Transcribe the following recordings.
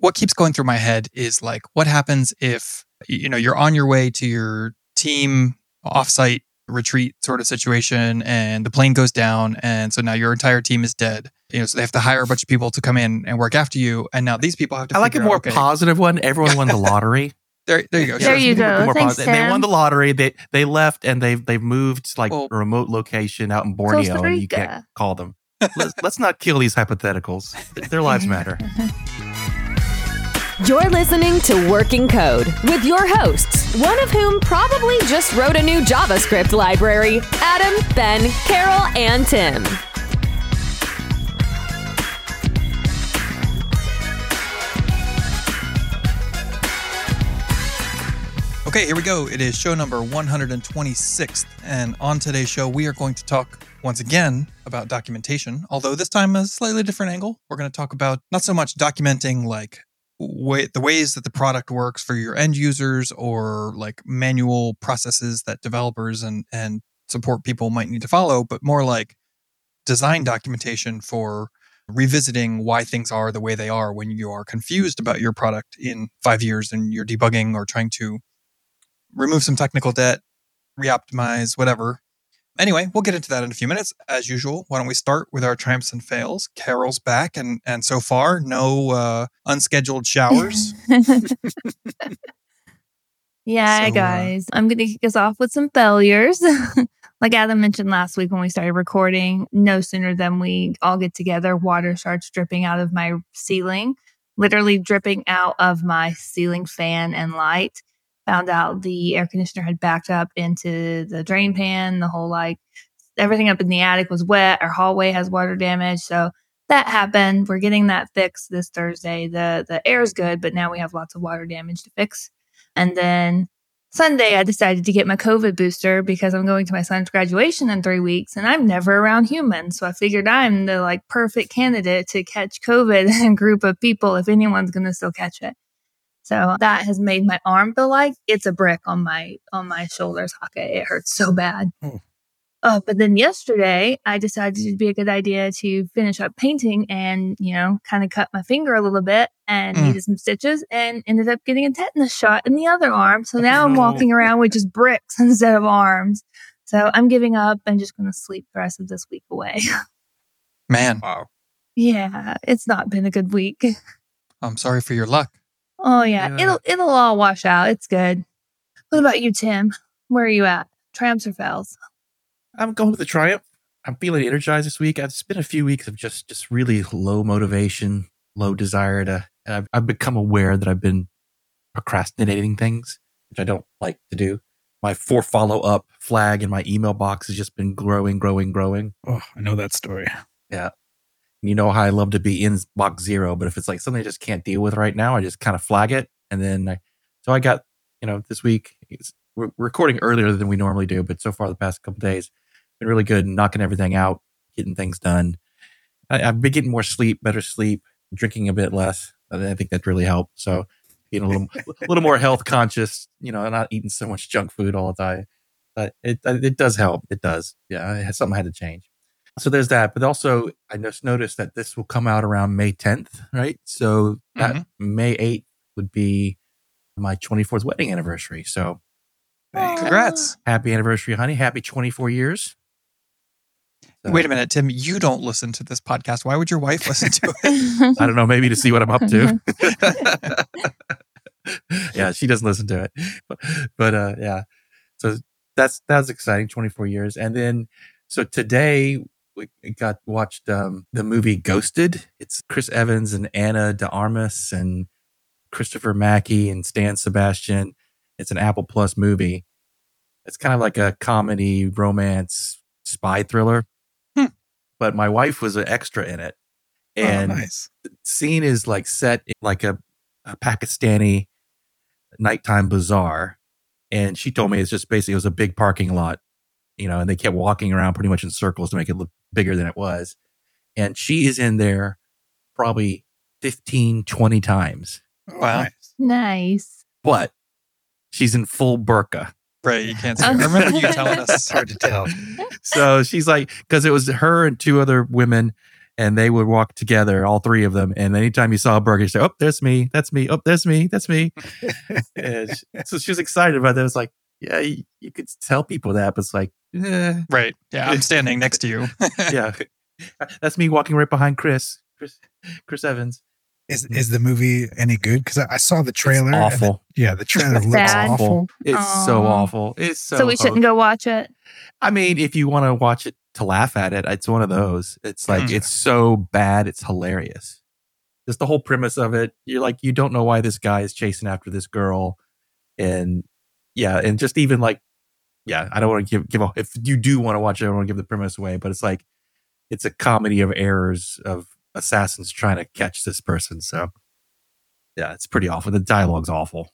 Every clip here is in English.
what keeps going through my head is like, what happens if you know you're on your way to your team offsite retreat sort of situation, and the plane goes down, and so now your entire team is dead. You know, so they have to hire a bunch of people to come in and work after you, and now these people have to. I like a more out, okay, positive one. Everyone won the lottery. There, there you go. There Sure. you go. More Thanks, positive. They won the lottery. They they left and they've they've moved to like Well- a remote location out in Borneo, and you can't call them. let's, let's not kill these hypotheticals. Their lives matter. You're listening to Working Code with your hosts, one of whom probably just wrote a new JavaScript library Adam, Ben, Carol, and Tim. Okay, here we go. It is show number 126. And on today's show, we are going to talk once again about documentation, although this time a slightly different angle. We're going to talk about not so much documenting like way, the ways that the product works for your end users or like manual processes that developers and, and support people might need to follow, but more like design documentation for revisiting why things are the way they are when you are confused about your product in five years and you're debugging or trying to remove some technical debt, reoptimize, whatever. Anyway, we'll get into that in a few minutes. As usual, why don't we start with our triumphs and fails? Carol's back, and and so far, no uh, unscheduled showers. Yeah, So, uh, guys, I'm going to kick us off with some failures. like Adam mentioned last week when we started recording, no sooner than we all get together, water starts dripping out of my ceiling, literally dripping out of my ceiling fan and light. Found out the air conditioner had backed up into the drain pan. The whole like everything up in the attic was wet. Our hallway has water damage. So that happened. We're getting that fixed this Thursday. The the air is good, but now we have lots of water damage to fix. And then Sunday, I decided to get my COVID booster because I'm going to my son's graduation in three weeks and I'm never around humans. So I figured I'm the like perfect candidate to catch COVID in a group of people if anyone's going to still catch it. So that has made my arm feel like it's a brick on my on my shoulders. Okay, it hurts so bad. Hmm. Uh, but then yesterday, I decided it'd be a good idea to finish up painting and, you know, kind of cut my finger a little bit and Mm. needed some stitches and ended up getting a tetanus shot in the other arm. So now I'm walking around with just bricks instead of arms. So I'm giving up. I'm just going to sleep the rest of this week away. Man, Wow. yeah, it's not been a good week. I'm sorry for your luck. Oh yeah, Yeah. it'll it'll all wash out. It's good. What about you, Tim? Where are you at? Triumphs or fails? I'm going with the triumph. I'm feeling energized this week. It's been a few weeks of just just really low motivation, low desire to. And I've, I've become aware that I've been procrastinating things, which I don't like to do. My four follow up flag in my email box has just been growing, growing, growing. Oh, I know that story. You know how I love to be in box zero, but if it's like something I just can't deal with right now, I just kind of flag it. And then I, so I got, you know, this week, it's, we're recording earlier than we normally do, but so far the past couple mm-hmm. days, been really good, knocking everything out, getting things done. I, I've been getting more sleep, better sleep, drinking a bit less. I think that really helped. So being a little, a little more health conscious, you know, not eating so much junk food all the time. But it, it does help. It does. Yeah. Something I had to change. So there's that. But also, I just noticed that this will come out around May 10th, right? So that Mm-hmm. May 8th would be my 24th wedding anniversary. So Congrats. happy anniversary, honey. Happy 24 years. So, Wait a minute, Tim. You don't listen to this podcast. Why would your wife listen to it? I don't know, maybe to see what I'm up to. yeah, she doesn't listen to it. But, but uh yeah. So that's that's exciting, 24 years. And then so today we got watched um the movie Ghosted. It's Chris Evans and Ana de Armas and Christopher Mackey and Stan Sebastian. It's an Apple Plus movie. It's kind of like a comedy, romance, spy thriller. Hmm. But my wife was an extra in it. oh, And nice. scene is like set in like a, a Pakistani nighttime bazaar. And she told me it's just basically it was a big parking lot, you know, and they kept walking around pretty much in circles to make it look bigger than it was. And she is in there probably 15, 20 times, Wow. nice. nice. but she's in full burqa. right, you can't see. I remember you telling us. It's hard to tell. so she's like, because it was her and two other women, and they would walk together, all three of them. And anytime you saw a burqa, you say, "Oh, there's me. That's me. Oh, there's me. That's me." and she- so she was excited about that. It was like, yeah, you, you could tell people that, but it's like, eh, Right. Yeah. I'm standing next to you. yeah, that's me walking right behind Chris, Chris, Chris Evans. Is is the movie any good? Because I, I saw the trailer. It's and the- awful. yeah, the trailer looks Bad. awful. It's so awful. It's so. So, we shouldn't go watch it. I mean, if you want to watch it to laugh at it, it's one of those. It's like Hmm. it's so bad, it's hilarious. Just the whole premise of it. You're like, you don't know why this guy is chasing after this girl, and yeah, and just even like, yeah, I don't want to give give a. If you do want to watch it, I don't want to give the premise away, but it's like, it's a comedy of errors of assassins trying to catch this person. So, yeah, it's pretty awful. The dialogue's awful.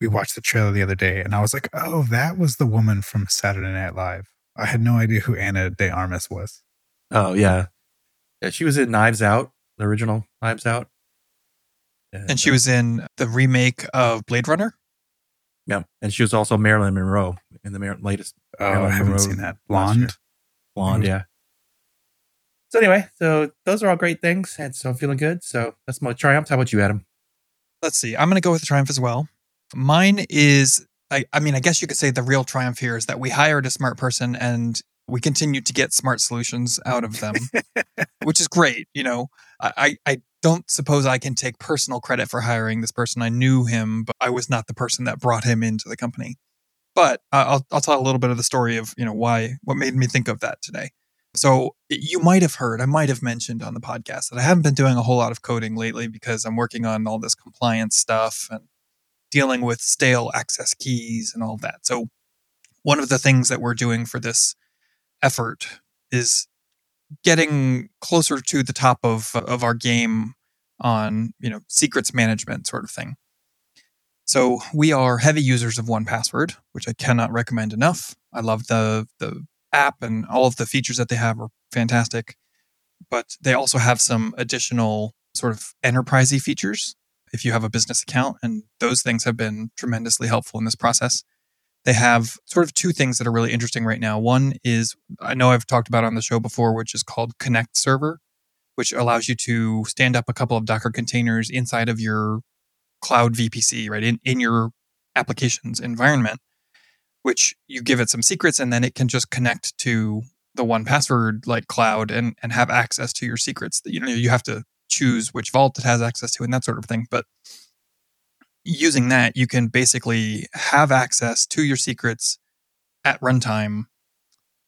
We watched the trailer the other day, and I was like, "Oh, that was the woman from Saturday Night Live." I had no idea who Ana De Armas was. Oh yeah, yeah. She was in Knives Out, the original Knives Out, and she uh, was in the remake of Blade Runner. Yeah, and she was also Marilyn Monroe in the Mar- latest Oh, Marilyn I haven't Monroe seen that. last. Blonde. Blonde. Yeah. So anyway, so those are all great things, and so I'm feeling good. So that's my triumph. How about you, Adam? Let's see. I'm going to go with the triumph as well. Mine is, I, I mean, I guess you could say the real triumph here is that we hired a smart person and we continue to get smart solutions out of them, which is great. You know, I, I I don't suppose I can take personal credit for hiring this person. I knew him, but I was not the person that brought him into the company. But uh, I'll I'll tell a little bit of the story of you know why what made me think of that today. So you might have heard, I might have mentioned on the podcast that I haven't been doing a whole lot of coding lately because I'm working on all this compliance stuff and dealing with stale access keys and all that. So one of the things that we're doing for this effort is getting closer to the top of of our game on, you know, secrets management sort of thing. So we are heavy users of 1Password, which I cannot recommend enough. I love the the app and all of the features that they have are fantastic. But they also have some additional sort of enterprisey features if you have a business account, and those things have been tremendously helpful in this process. They have sort of two things that are really interesting right now. One is I know I've talked about on the show before, which is called Connect Server, which allows you to stand up a couple of Docker containers inside of your cloud VPC, right? In, in your application's environment, which you give it some secrets and then it can just connect to the 1Password like cloud and, and have access to your secrets you know you have to choose which vault it has access to and that sort of thing. But using that, you can basically have access to your secrets at runtime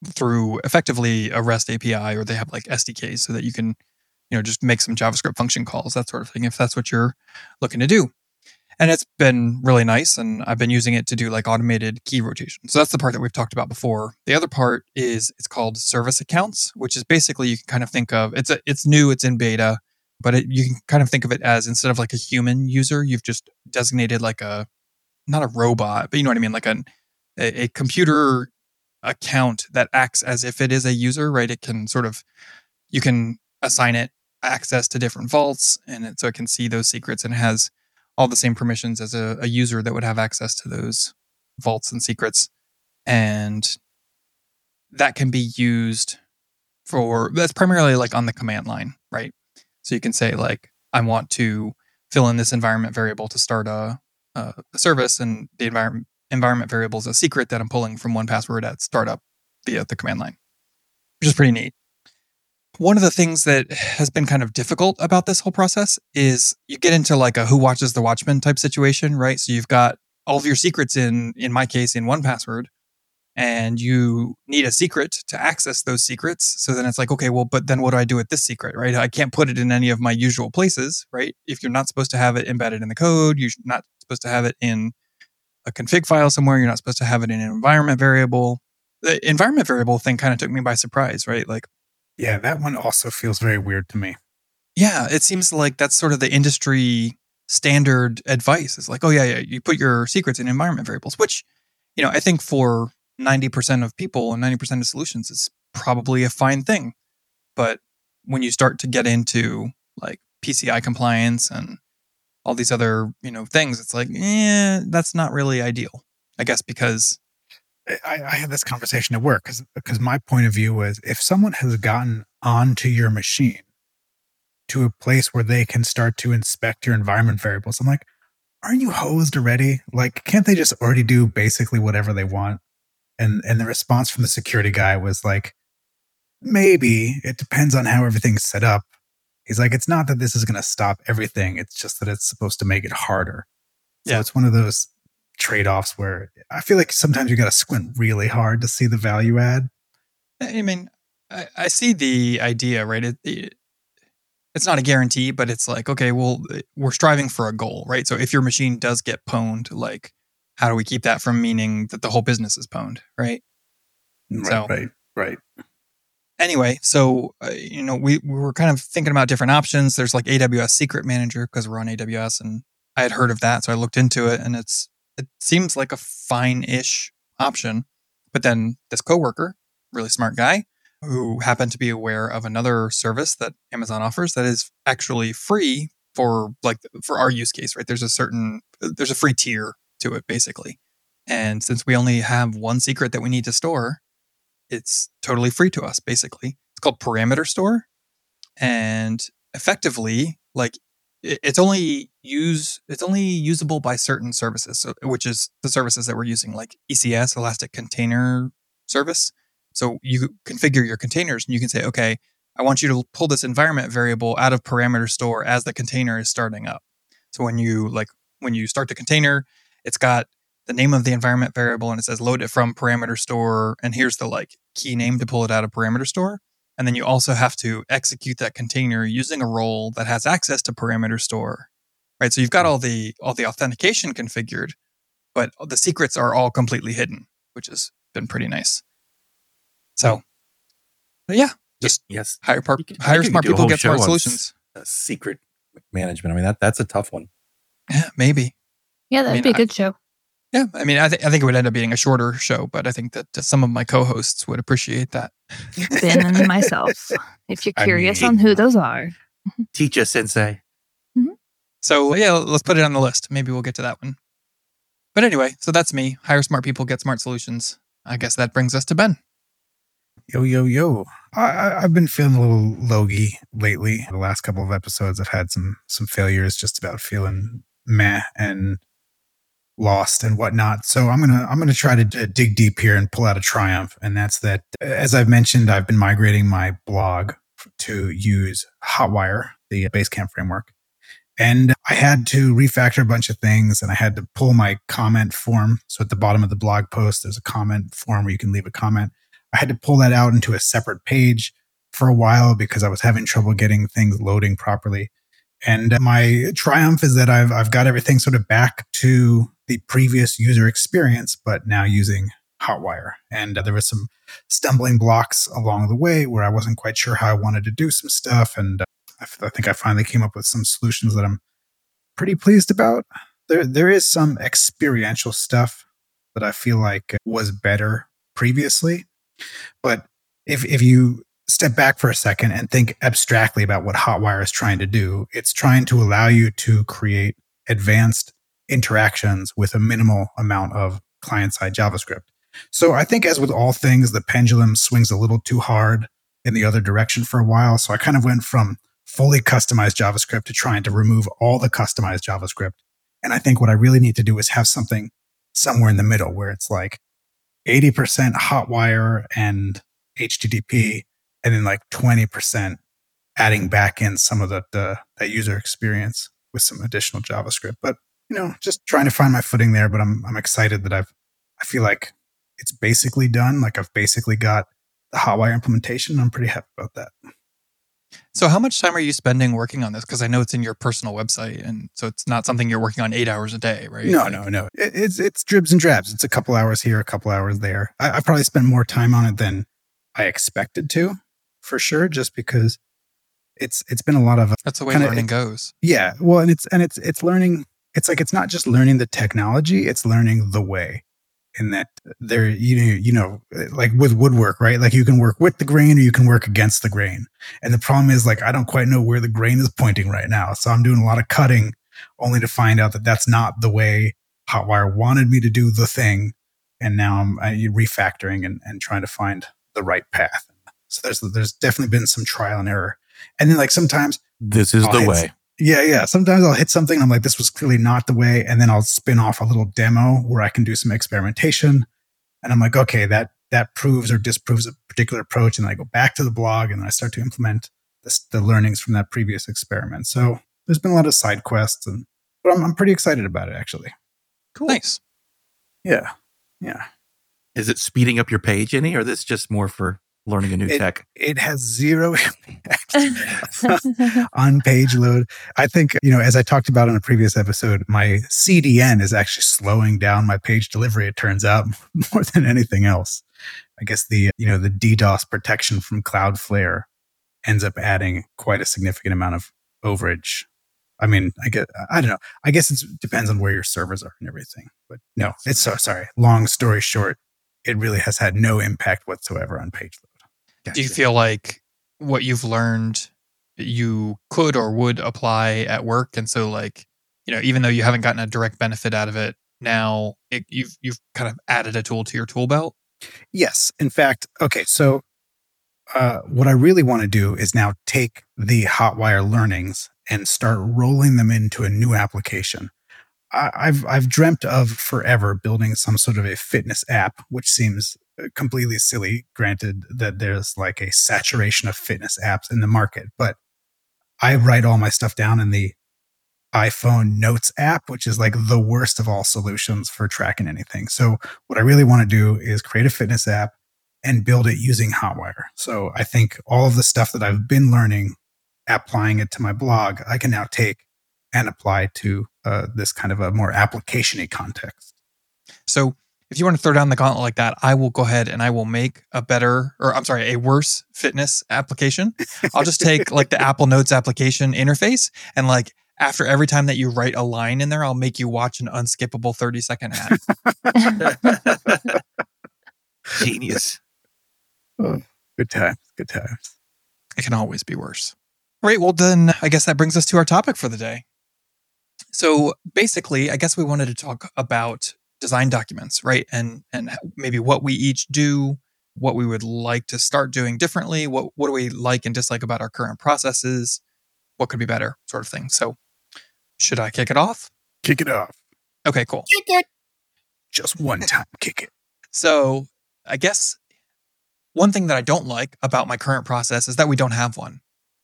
through effectively a REST API, or they have like SDKs so that you can, you know, just make some JavaScript function calls, that sort of thing, if that's what you're looking to do. And it's been really nice. And I've been using it to do like automated key rotation. So that's the part that we've talked about before. The other part is it's called service accounts, which is basically you can kind of think of it's a, it's new, it's in beta, but it, you can kind of think of it as instead of like a human user, you've just designated like a not a robot, but you know what I mean, like a, a computer account that acts as if it is a user, right? It can sort of you can assign it access to different vaults, and it, so it can see those secrets and has all the same permissions as a, a user that would have access to those vaults and secrets, and that can be used for that's primarily like on the command line? So you can say like, I want to fill in this environment variable to start a, a, service, and the environment environment variable is a secret that I'm pulling from 1Password at startup via the command line, which is pretty neat. One of the things that has been kind of difficult about this whole process is you get into like a who watches the watchman type situation, right? So you've got all of your secrets in, in my case, in 1Password, and you need a secret to access those secrets. So then it's like, okay, well, but then what do I do with this secret, right? I can't put it in any of my usual places, right? If you're not supposed to have it embedded in the code, you're not supposed to have it in a config file somewhere. You're not supposed to have it in an environment variable. The environment variable thing kind of took me by surprise, right? Like, Yeah, that one also feels very weird to me. yeah, it seems like that's sort of the industry standard advice. It's like, oh yeah, yeah, you put your secrets in environment variables, which, you know, I think for 90% of people and 90% of solutions is probably a fine thing. But when you start to get into like PCI compliance and all these other, you know, things, it's like, yeah, that's not really ideal. I guess because I, I had this conversation at work because because my point of view was if someone has gotten onto your machine, to a place where they can start to inspect your environment variables. I'm like, aren't you hosed already? Like, can't they just already do basically whatever they want? And and the response from the security guy was like, maybe it depends on how everything's set up. He's like, it's not that this is going to stop everything. It's just that it's supposed to make it harder. So Yeah. it's one of those trade offs where I feel like sometimes you got to squint really hard to see the value add. I mean, I, I see the idea, right? It, it, it's not a guarantee, but it's like, okay, well, we're striving for a goal, right? So if your machine does get pwned, like, how do we keep that from meaning that the whole business is pwned, right? So- right, right. Anyway, so uh, you know, we, we were kind of thinking about different options. There's like AWS Secret Manager because we're on AWS, and I had heard of that, so I looked into it, and it's it seems like a fine-ish option. But then this coworker, really smart guy, who happened to be aware of another service that Amazon offers that is actually free for like for our use case, right? There's a certain there's a free tier to it basically. And since we only have one secret that we need to store, it's totally free to us basically. It's called Parameter Store. And effectively, like it's only use it's only usable by certain services, so, which is the services that we're using, like ECS, Elastic Container Service. So you configure your containers and you can say, okay, I want you to pull this environment variable out of parameter store as the container is starting up. So when you like when you start the container, it's got the name of the environment variable and it says load it from parameter store and here's the like key name to pull it out of parameter store. And then you also have to execute that container using a role that has access to parameter store. Right? So you've got all the all the authentication configured, but the secrets are all completely hidden, which has been pretty nice. So but yeah, just yes, hire par- I hire smart could do a people, get smart solutions. uh, secret management. I mean, that that's a tough one. Yeah, maybe. Yeah, that'd mean, be a good show. Yeah, I mean, I, th- I think it would end up being a shorter show, but I think that uh, some of my co-hosts would appreciate that. Ben and myself. If you're I curious mean- on who those are. Teach us, Sensei. So yeah, let's put it on the list. Maybe we'll get to that one. But anyway, so that's me. Hire smart people, get smart solutions. I guess that brings us to Ben. Yo, yo, yo. I, I, I've been feeling a little logy lately. The last couple of episodes, I've had some some failures, just about feeling meh and lost and whatnot. So I'm gonna I'm gonna try to d- dig deep here and pull out a triumph, and that's that. As I've mentioned, I've been migrating my blog to use Hotwire, the Basecamp framework. And I had to refactor a bunch of things and I had to pull my comment form. So at the bottom of the blog post, there's a comment form where you can leave a comment. I had to pull that out into a separate page for a while because I was having trouble getting things loading properly. And my triumph is that I've, I've got everything sort of back to the previous user experience, but now using Hotwire. And uh, there was some stumbling blocks along the way where I wasn't quite sure how I wanted to do some stuff. And uh, I, f- I think I finally came up with some solutions that I'm pretty pleased about. There, there is some experiential stuff that I feel like was better previously. But if, if you step back for a second and think abstractly about what Hotwire is trying to do, it's trying to allow you to create advanced interactions with a minimal amount of client side JavaScript. So I think, as with all things, the pendulum swings a little too hard in the other direction for a while. So I kind of went from fully customized JavaScript to trying to remove all the customized JavaScript. And I think what I really need to do is have something somewhere in the middle where it's like 80% Hotwire and HTTP, and then like 20% adding back in some of the, the that user experience with some additional JavaScript. But you know, just trying to find my footing there. But I'm I'm excited that I've I feel like it's basically done. Like I've basically got the Hotwire implementation. I'm pretty happy about that. So how much time are you spending working on this? Because I know it's in your personal website, and so it's not something you're working on eight hours a day, right? No, Like- no, no. It, it's it's dribs and drabs. It's a couple hours here, a couple hours there. I, I probably spent more time on it than I expected to, for sure. Just because it's it's been a lot of That's the way Kinda- learning goes. yeah. Well, and it's and it's it's learning. It's like it's not just learning the technology; it's learning the way. In that there, you know, you know, like with woodwork, right? Like you can work with the grain or you can work against the grain. And the problem is, like, I don't quite know where the grain is pointing right now, so I'm doing a lot of cutting, only to find out that that's not the way Hotwire wanted me to do the thing. And now I'm refactoring and, and trying to find the right path. So there's there's definitely been some trial and error. And then like sometimes This is I'll the way. Yeah, yeah. Sometimes I'll hit something. I'm like, this was clearly not the way, and then I'll spin off a little demo where I can do some experimentation, and I'm like, okay, that that proves or disproves a particular approach, and then I go back to the blog and then I start to implement the, the learnings from that previous experiment. So there's been a lot of side quests, and but I'm, I'm pretty excited about it actually. Cool. Nice. Yeah, yeah. Is it speeding up your page any, or this just more for learning a new It- tech? It has zero impact on page load. I think, you know, as I talked about in a previous episode, my CDN is actually slowing down my page delivery, it turns out, more than anything else. I guess the, you know, the DDoS protection from Cloudflare ends up adding quite a significant amount of overage. I mean, I get, I don't know. I guess it depends on where your servers are and everything. But no, it's so sorry. Long story short, it really has had no impact whatsoever on page load. Do you feel like what you've learned you could or would apply at work? And so, like, you know, even though you haven't gotten a direct benefit out of it, now it, you've you've kind of added a tool to your tool belt. Yes. In fact, okay. So, uh, what I really want to do is now take the Hotwire learnings and start rolling them into a new application. I, I've I've dreamt of forever building some sort of a fitness app, which seems completely silly. Granted that there's like a saturation of fitness apps in the market, but I write all my stuff down in the iPhone Notes app, which is like the worst of all solutions for tracking anything. So what I really want to do is create a fitness app and build it using Hotwire. So I think all of the stuff that I've been learning, applying it to my blog, I can now take and apply to uh, this kind of a more application-y context. So if you want to throw down the gauntlet like that, I will go ahead and I will make a better, or I'm sorry, a worse fitness application. I'll just take like the Apple Notes application interface and like after every time that you write a line in there, I'll make you watch an unskippable 30 second ad. Genius. Oh, good times, good times. It can always be worse. All right. Well, then I guess that brings us to our topic for the day. So basically, I guess we wanted to talk about design documents, right? And and maybe what we each do, what we would like to start doing differently, what what do we like and dislike about our current processes, what could be better, sort of thing. So, should I kick it off? Kick it off. Okay, cool. Kick it. Just one time, kick it. So, I guess one thing that I don't like about my current process is that we don't have one.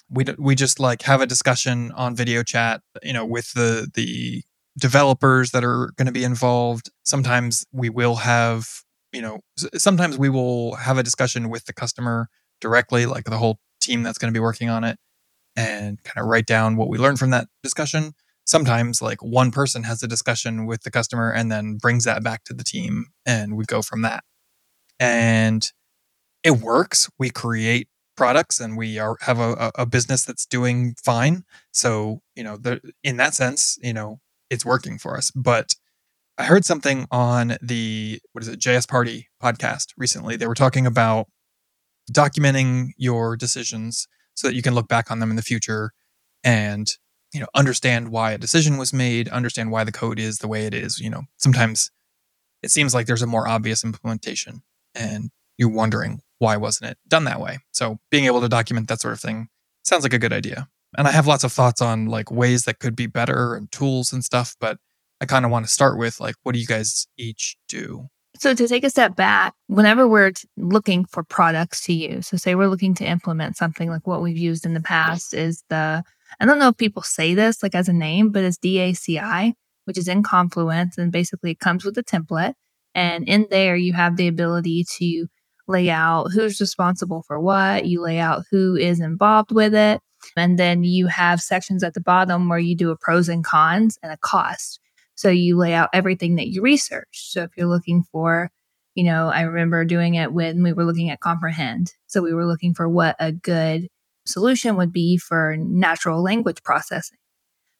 We d- we just like have a discussion on video chat, you know, with the the developers that are going to be involved. Sometimes we will have, you know, sometimes we will have a discussion with the customer directly, like the whole team that's going to be working on it, and kind of write down what we learned from that discussion. Sometimes, like one person has a discussion with the customer and then brings that back to the team, and we go from that. And it works. We create products and we are have a, a- business that's doing fine. So, you know, the, in that sense, you know, it's working for us. But I heard something on the, what is it, JS Party podcast recently. They were talking about documenting your decisions so that you can look back on them in the future and, you know, understand why a decision was made, understand why the code is the way it is. You know, sometimes it seems like there's a more obvious implementation and you're wondering why wasn't it done that way so being able to document that sort of thing sounds like a good idea and i have lots of thoughts on like ways that could be better and tools and stuff but i kind of want to start with like what do you guys each do? So to take a step back, whenever we're looking for products to use, so say we're looking to implement something like what we've used in the past is the I don't know if people say this like as a name, but it's DACI, which is in Confluence, and basically it comes with a template, and in there you have the ability to lay out who's responsible for what, you lay out who is involved with it, and then you have sections at the bottom where you do a pros and cons and a cost. So you lay out everything that you researched. So if you're looking for, you know, I remember doing it when we were looking at comprehend. So we were looking for what a good solution would be for natural language processing.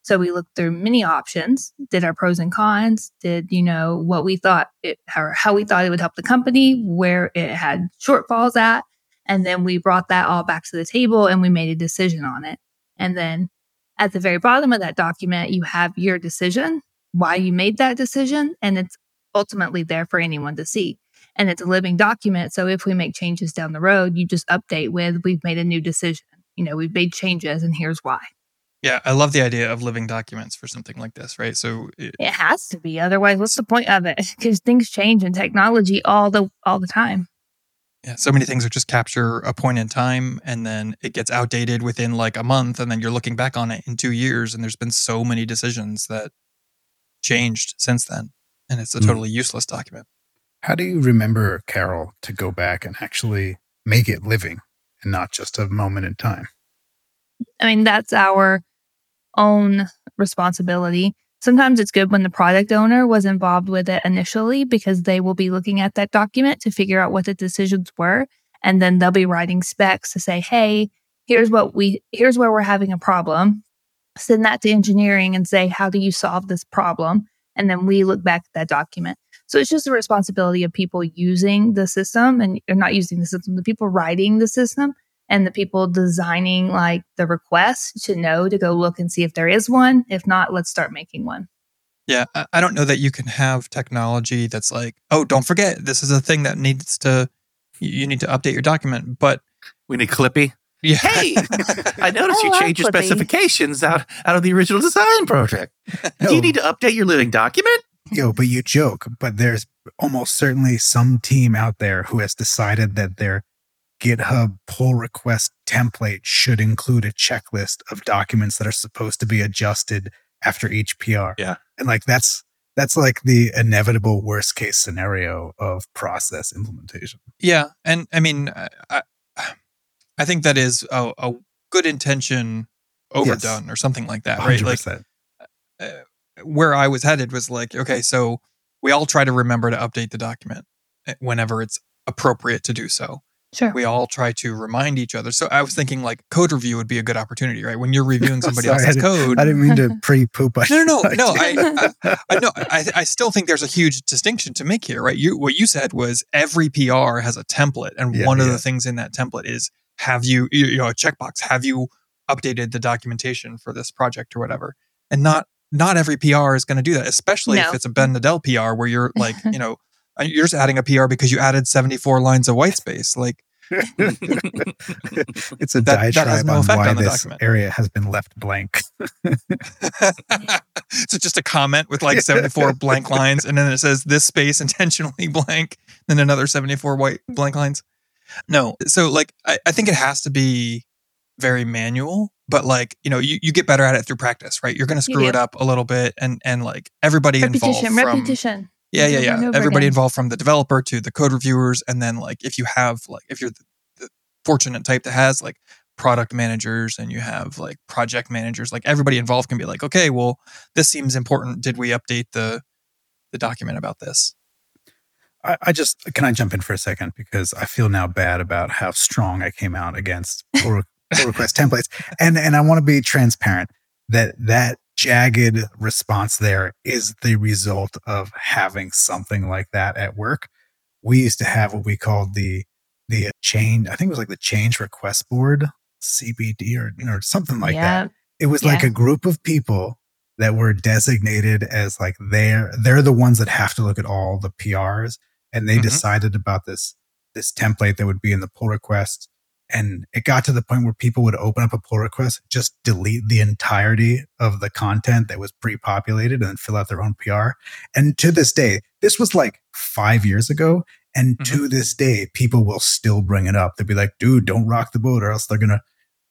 So we looked through many options, did our pros and cons, did, you know, what we thought it, or how we thought it would help the company, where it had shortfalls at. And then we brought that all back to the table and we made a decision on it. And then at the very bottom of that document, you have your decision, why you made that decision, and it's ultimately there for anyone to see. And it's a living document. So if we make changes down the road, you just update with, we've made a new decision. You know, we've made changes and here's why. Yeah, I love the idea of living documents for something like this, right? So it, It has to be. Otherwise, what's the point of it? Because things change in technology all the all the time. yeah, so many things are just capture a point in time and then it gets outdated within like a month and then you're looking back on it in 2 years and there's been so many decisions that changed since then and it's a Mm. totally useless document. How do you remember, Carol, to go back and actually make it living and not just a moment in time? I mean, that's our own responsibility. Sometimes it's good when the product owner was involved with it initially because they will be looking at that document to figure out what the decisions were. And then they'll be writing specs to say, hey, here's what we, here's where we're having a problem. Send that to engineering and say, how do you solve this problem? And then we look back at that document. So it's just a responsibility of people using the system and not using the system, the people writing the system and the people designing like the request to know to go look and see if there is one. If not, let's start making one. Yeah, I, I don't know that you can have technology that's like, oh, don't forget, this is a thing that needs to, you you need to update your document. But We need Clippy. yeah, Hey, I noticed oh, I you changed your specifications out, out of the original design project. Do you need to update your living document? Yo, but you joke, but there's almost certainly some team out there who has decided that their GitHub pull request template should include a checklist of documents that are supposed to be adjusted after each PR. Yeah. And like that's that's like the inevitable worst case scenario of process implementation. yeah, and I mean, I, I, think that is a, a good intention overdone or something like that, right? Like 100%. uh, where I was headed was like, okay, so we all try to remember to update the document eh, whenever it's appropriate to do so. Sure. We all try to remind each other. So I was thinking like code review would be a good opportunity, right? When you're reviewing somebody Sorry, else's didn't- code. I didn't mean to pre poop. No, no, no, no, I- I know. I, I still think there's a huge distinction to make here, right? You what you said was every PR has a template, and Yeah, one of the things in that template is have you you you know a checkbox have you updated the documentation for this project or whatever, and not not every PR is going to do that, especially if it's a Ben Nadel PR where you're like you know uh, you're just adding a PR because you added 74 lines of white space, like it's a That- that diatribe no on why on this document. area has been left blank. so just a comment with like 74 blank lines and then it says this space intentionally blank then another 74 white blank lines no so like i, I think it has to be very manual but like you know you, you get better at it through practice right you're going to screw do. it up a little bit and and like everybody involved repetition, from repetition. Yeah yeah yeah. everybody again. involved from the developer to the code reviewers and then like if you have like if you're the, the fortunate type that has like product managers and you have like project managers like everybody involved can be like okay well this seems important. Did we update the the document about this? I, I just can I jump in for a second? Because I feel now bad about how strong I came out against pull, re- pull request templates, and and I want to be transparent that that jagged response there is the result of having something like that at work. We used to have what we called the the change. I think it was like the change request board, CBD or or something like that it was like a group of people that were designated as like they're they're the ones that have to look at all the PRs and they Mhm. decided about this this template that would be in the pull request and it got to the point where people would open up a pull request just delete the entirety of the content that was pre-populated and then fill out their own PR and to this day this was like 5 years ago and to this day people will still bring it up they'll be like dude don't rock the boat or else they're going to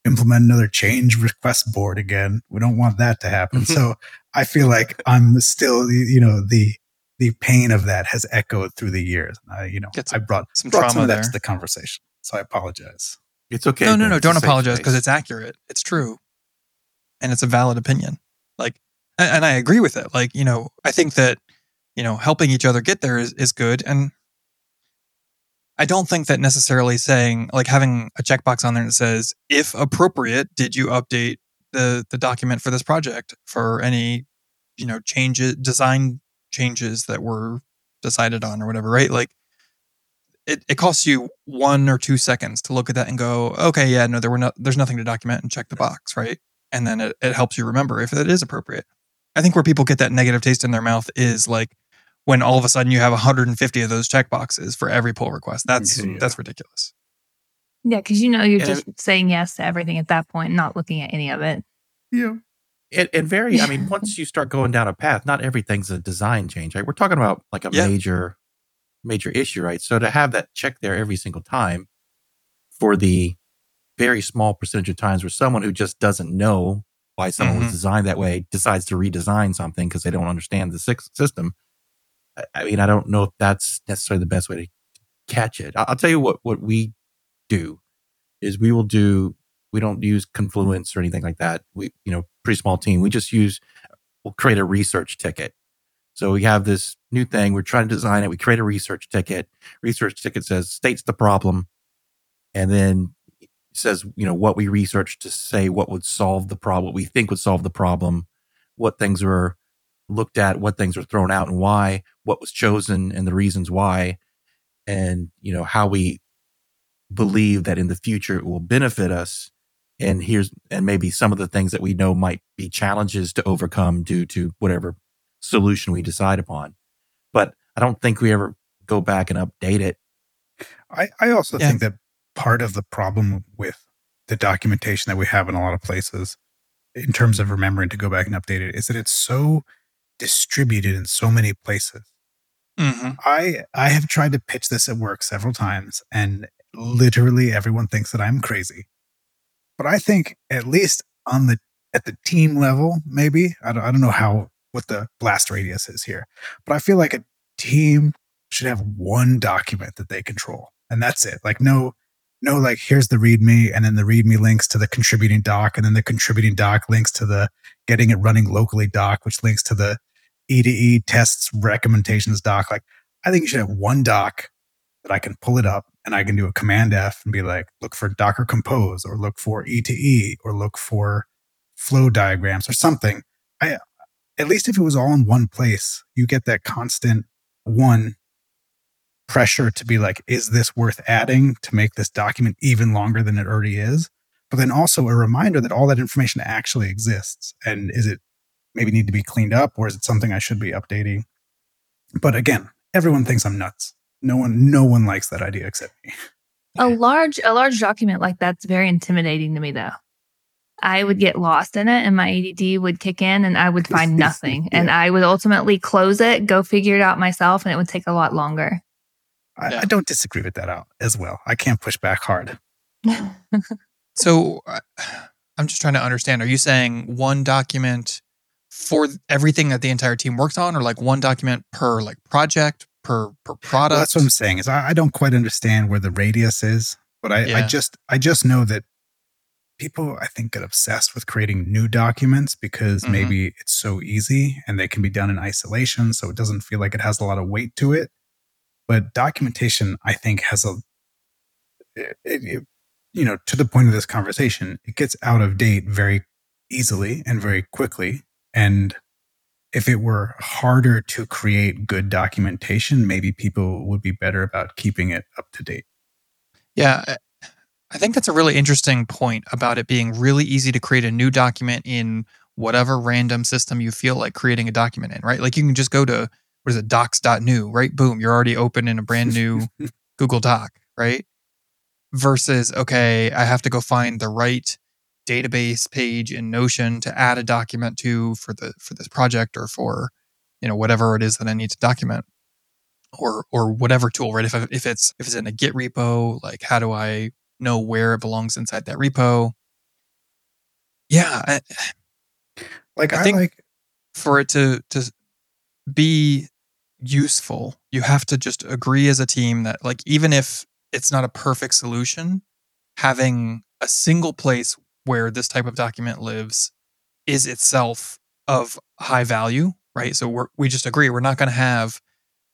implement another change request board again. We don't want that to happen. Mhm. so I feel like I'm still, you know, the the pain of that has echoed through the years. I, you know, Get I brought some brought some trauma of that there to the conversation. So I apologize. It's okay. no no no don't apologize because it's accurate. It's true. And it's a valid opinion. Like and, and i agree with it. Like you know i think that you know helping each other get there is, is good. And i don't think that necessarily saying like having a checkbox on there that says if appropriate did you update the the document for this project for any you know changes design changes that were decided on or whatever right? Like it, it costs you one or two seconds to look at that and go okay yeah no there were no there's nothing to document and check the box right and then it, it helps you remember if it is appropriate i think where people get that negative taste in their mouth is like when all of a sudden you have 150 of those check boxes for every pull request that's Yeah. that's ridiculous Yeah, because you know you're And just saying yes to everything at that point, not looking at any of it. Yeah. And, and very, I mean, once you start going down a path, not everything's a design change, right? We're talking about like a Yeah. major, major issue, right? So to have that check there every single time for the very small percentage of times where someone who just doesn't know why someone was Mhm. designed that way decides to redesign something because they don't understand the system. I mean, I don't know if that's necessarily the best way to catch it. I'll tell you what, what we do is we will do, we don't use Confluence or anything like that. We, you know, pretty small team. We just use, we'll create a research ticket. So we have this new thing. We're trying to design it. We create a research ticket. Research ticket says, states the problem. And then says, you know, what we researched to say what would solve the problem, what we think would solve the problem, what things were looked at, what things were thrown out and why, what was chosen and the reasons why, and, you know, how we believe that in the future it will benefit us. And here's, and maybe some of the things that we know might be challenges to overcome due to whatever solution we decide upon. But I don't think we ever go back and update it. I, I also Yeah. think that part of the problem with the documentation that we have in a lot of places, in terms of remembering to go back and update it, is that it's so distributed in so many places. hmm I I have tried to pitch this at work several times, and literally everyone thinks that I'm crazy. But I think at least on the at the team level, maybe I don't, I don't know how what the blast radius is here, but I feel like a team should have one document that they control, and that's it. Like no no like here's the README, and then the README links to the contributing doc, and then the contributing doc links to the getting it running locally doc, which links to the E to E tests recommendations doc. Like, I think you should have one doc that I can pull it up and I can do a command F and be like, look for Docker Compose or look for E to E or look for flow diagrams or something. I, at least if it was all in one place, you get that constant one pressure to be like, is this worth adding to make this document even longer than it already is? But then also a reminder that all that information actually exists. And is it maybe need to be cleaned up or is it something I should be updating? But again, everyone thinks I'm nuts. No one, no one likes that idea except me. A large a large document like that's very intimidating to me though. I would get lost in it and my ADD would kick in and I would find nothing. And I would ultimately close it, go figure it out myself, and it would take a lot longer. I, Yeah. I don't disagree with that out as well. I can't push back hard. So I'm just trying to understand. Are you saying one document for everything that the entire team works on, or like one document per like project per per product? Well, that's what I'm saying is I, I don't quite understand where the radius is, but I, I just I just know that people I think get obsessed with creating new documents because Mhm. maybe it's so easy and they can be done in isolation, so it doesn't feel like it has a lot of weight to it. But documentation, I think, has a it, it- you know to the point of this conversation, it gets out of date very easily and very quickly, and if it were harder to create good documentation, maybe people would be better about keeping it up to date. Yeah, I- think that's a really interesting point about it being really easy to create a new document in whatever random system you feel like creating a document in, right? Like you can just go to what is it, docs.new, right? Boom, you're already open in a brand new Google Doc, right? Versus, okay, I have to go find the right database page in Notion to add a document to for the for this project or for you know whatever it is that I need to document or or whatever tool, right? If I, if it's if it's in a Git repo, like how do I know where it belongs inside that repo? Yeah, I, Like I I, think- like for it to to be useful, you have to just agree as a team that like even if it's not a perfect solution, having a single place where this type of document lives is itself of high value, right? So we're, we just agree we're not going to have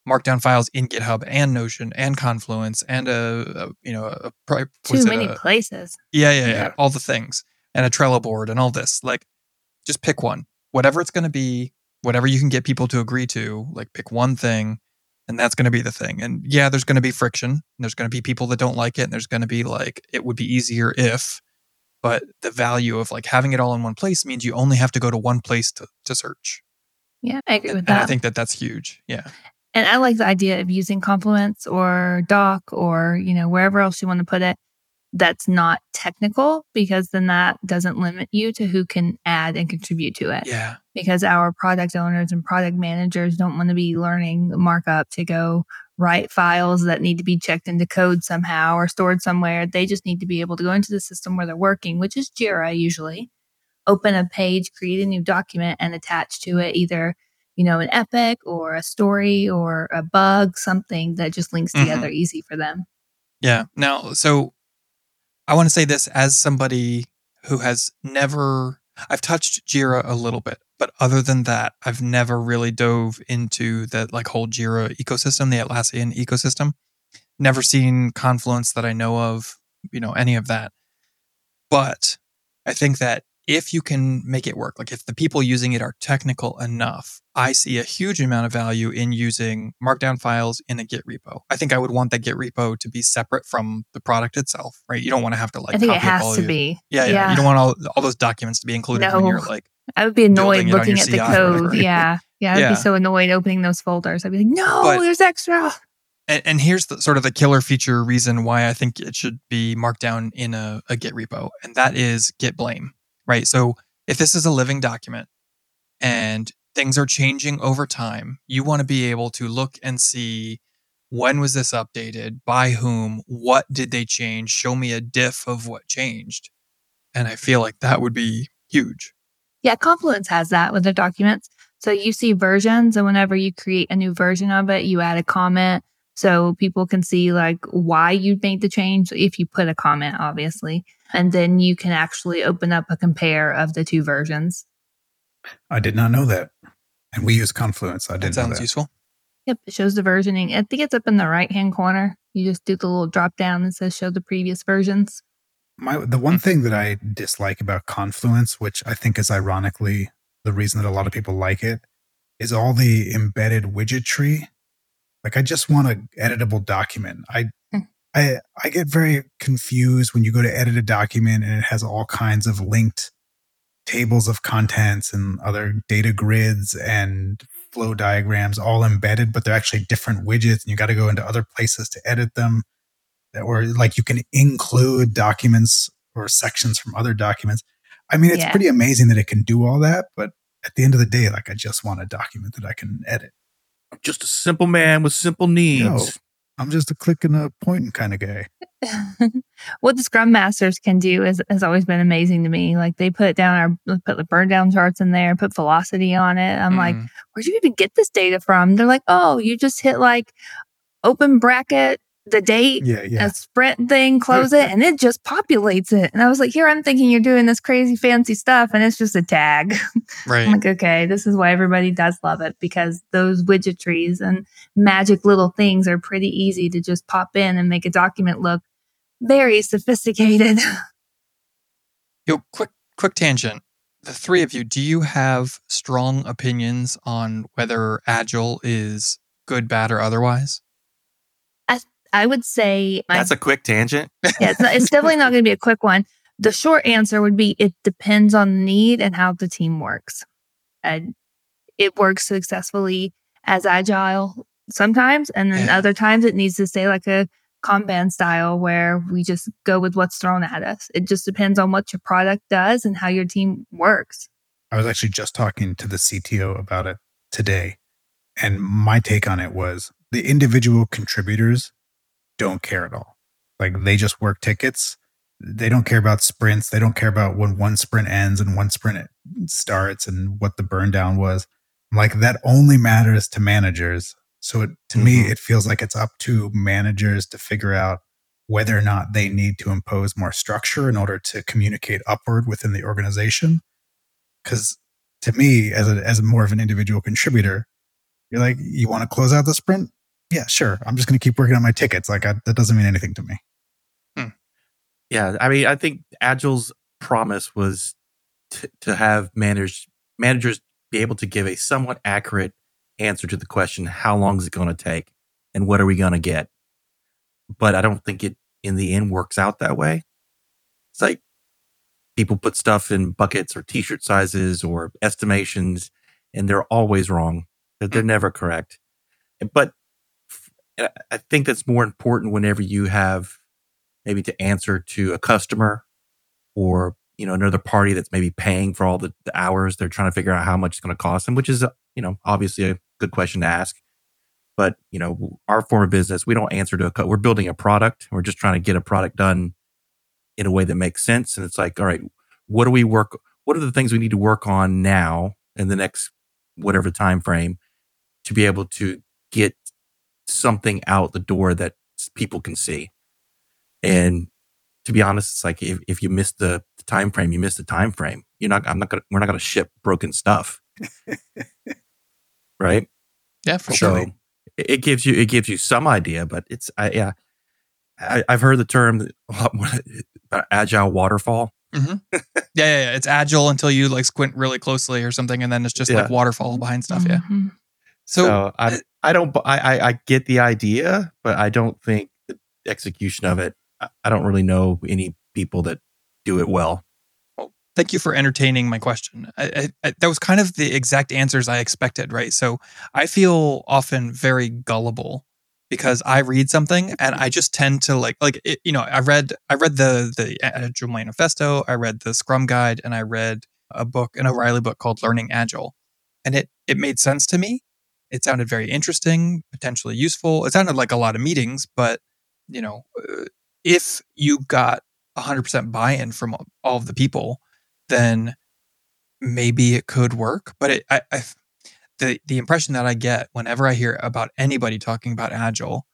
markdown files in GitHub and Notion and Confluence and a, a you know a, pri- Too many a- places. yeah, yeah, yeah, Yeah. all the things and a Trello board and all this. Like, just pick one, whatever it's going to be, whatever you can get people to agree to. Like, pick one thing, and that's going to be the thing. And yeah, there's going to be friction. And there's going to be people that don't like it, and there's going to be like it would be easier if. But the value of like having it all in one place means you only have to go to one place to to search. Yeah, I agree with And that. I think that that's huge. Yeah. And I like the idea of using Confluence or doc or, you know, wherever else you want to put it that's not technical because then that doesn't limit you to who can add and contribute to it. Yeah. Because our product owners and product managers don't want to be learning markup to go write files that need to be checked into code somehow or stored somewhere. They just need to be able to go into the system where they're working, which is Jira usually, open a page, create a new document, and attach to it either you know, an epic or a story or a bug, something that just links Mhm. together easy for them. Yeah. Now, so I want to say this as somebody who has never, I've touched Jira a little bit, but other than that, I've never really dove into the like whole Jira ecosystem, the Atlassian ecosystem. Never seen Confluence that I know of, you know, any of that. But I think that if you can make it work, like if the people using it are technical enough, I see a huge amount of value in using markdown files in a Git repo. I think I would want that Git repo to be separate from the product itself, right? You don't want to have to like I think it has to be. Yeah, yeah, You don't want all, all those documents to be included when No. you're like, I would be annoyed building it on looking at the CI or code. Yeah. Yeah. I'd Yeah. be so annoyed opening those folders. I'd be like, no, But- there's extra. and, and here's the sort of the killer feature reason why I think it should be markdown in a, a Git repo, and that is Git blame, right? So if this is a living document mm-hmm. and things are changing over time, you want to be able to look and see when was this updated, by whom, what did they change, show me a diff of what changed. And I feel like that would be huge. Yeah. Confluence has that with their documents. So you see versions, and whenever you create a new version of it, you add a comment so people can see like why you made the change if you put a comment, obviously. And then you can actually open up a compare of the two versions. I did not know that. And we use Confluence. I didn't know sounds that. useful. Yep, it shows the versioning. I think it's up in the right hand corner. You just do the little drop down that says show the previous versions. My the one thing that I dislike about Confluence, which I think is ironically the reason that a lot of people like it, is all the embedded widgetry. Like I just want an editable document. I Hmm. I I get very confused when you go to edit a document and it has all kinds of linked tables of contents and other data grids and flow diagrams all embedded, but they're actually different widgets and you got to go into other places to edit them or like you can include documents or sections from other documents. I mean, it's Yeah. pretty amazing that it can do all that, but at the end of the day, like I just want a document that I can edit. I'm just a simple man with simple needs. Yo. I'm just a click and a pointing kind of guy. what the Scrum Masters can do is has always been amazing to me. Like they put down our put the burn down charts in there, put velocity on it. I'm like, Mhm. where'd you even get this data from? They're like, oh, you just hit like open bracket the date Yeah, yeah. a sprint thing, close it, and it just populates it. And I was like, here, I'm thinking you're doing this crazy fancy stuff, and it's just a tag. right. I'm like, okay, this is why everybody does love it because those widgetries and magic little things are pretty easy to just pop in and make a document look very sophisticated. Yo, quick quick tangent. The three of you, do you have strong opinions on whether agile is good, bad, or otherwise? I would say my That's a quick tangent. yeah, it's, not, it's definitely not going to be a quick one. The short answer would be it depends on the need and how the team works. And it works successfully as agile sometimes, and then Yeah. other times it needs to stay like a Kanban style where we just go with what's thrown at us. It just depends on what your product does and how your team works. I was actually just talking to the CTO about it today. And my take on it was the individual contributors don't care at all. Like they just work tickets. They don't care about sprints. They don't care about when one sprint ends and one sprint starts and what the burn down was. Like that only matters to managers. So it, to me, Mhm. it feels like it's up to managers to figure out whether or not they need to impose more structure in order to communicate upward within the organization because to me as a as more of an individual contributor you're like you want to close out the sprint yeah sure i'm just going to keep working on my tickets like I, that doesn't mean anything to me hmm. Yeah, I mean, I think Agile's promise was t- to have managers managers be able to give a somewhat accurate answer to the question, "How long is it going to take, and what are we going to get?" But I don't think it in the end works out that way. It's like people put stuff in buckets or T-shirt sizes or estimations, and they're always wrong. They're, they're never correct. But I think that's more important whenever you have maybe to answer to a customer or you know another party that's maybe paying for all the, the hours. They're trying to figure out how much it's going to cost them which is you know obviously a good question to ask. But you know our form of business we don't answer to a cut we're building a product. We're just trying to get a product done in a way that makes sense. And it's like all right what do we work what are the things we need to work on now in the next whatever time frame to be able to get something out the door that people can see mm-hmm. and to be honest it's like if, if you miss the, the time frame you miss the time frame you're not i'm not gonna we're not gonna ship broken stuff right Yeah, for so sure. it it gives you it gives you some idea, but it's I, yeah. I, I've heard the term a lot more, about agile waterfall. Mm-hmm. Yeah, yeah, yeah. It's agile until you like squint really closely or something, and then it's just like waterfall behind stuff. Yeah. Mm-hmm. So, So, I uh, I don't I, I I get the idea, but I don't think the execution of it. I, don't really know any people that do it well. thank you for entertaining my question. I, I, I, that was kind of the exact answers I expected, right? So I feel often very gullible because I read something and I just tend to like like it, you know I read I read the the Agile Manifesto, I read the Scrum Guide, and I read a book an O'Reilly book called Learning Agile, and it it made sense to me. It sounded very interesting, potentially useful. It sounded like a lot of meetings, but you know, uh, if you got 100% buy-in from all of the people, then maybe it could work. But it, I, I, the the impression that I get whenever I hear about anybody talking about agile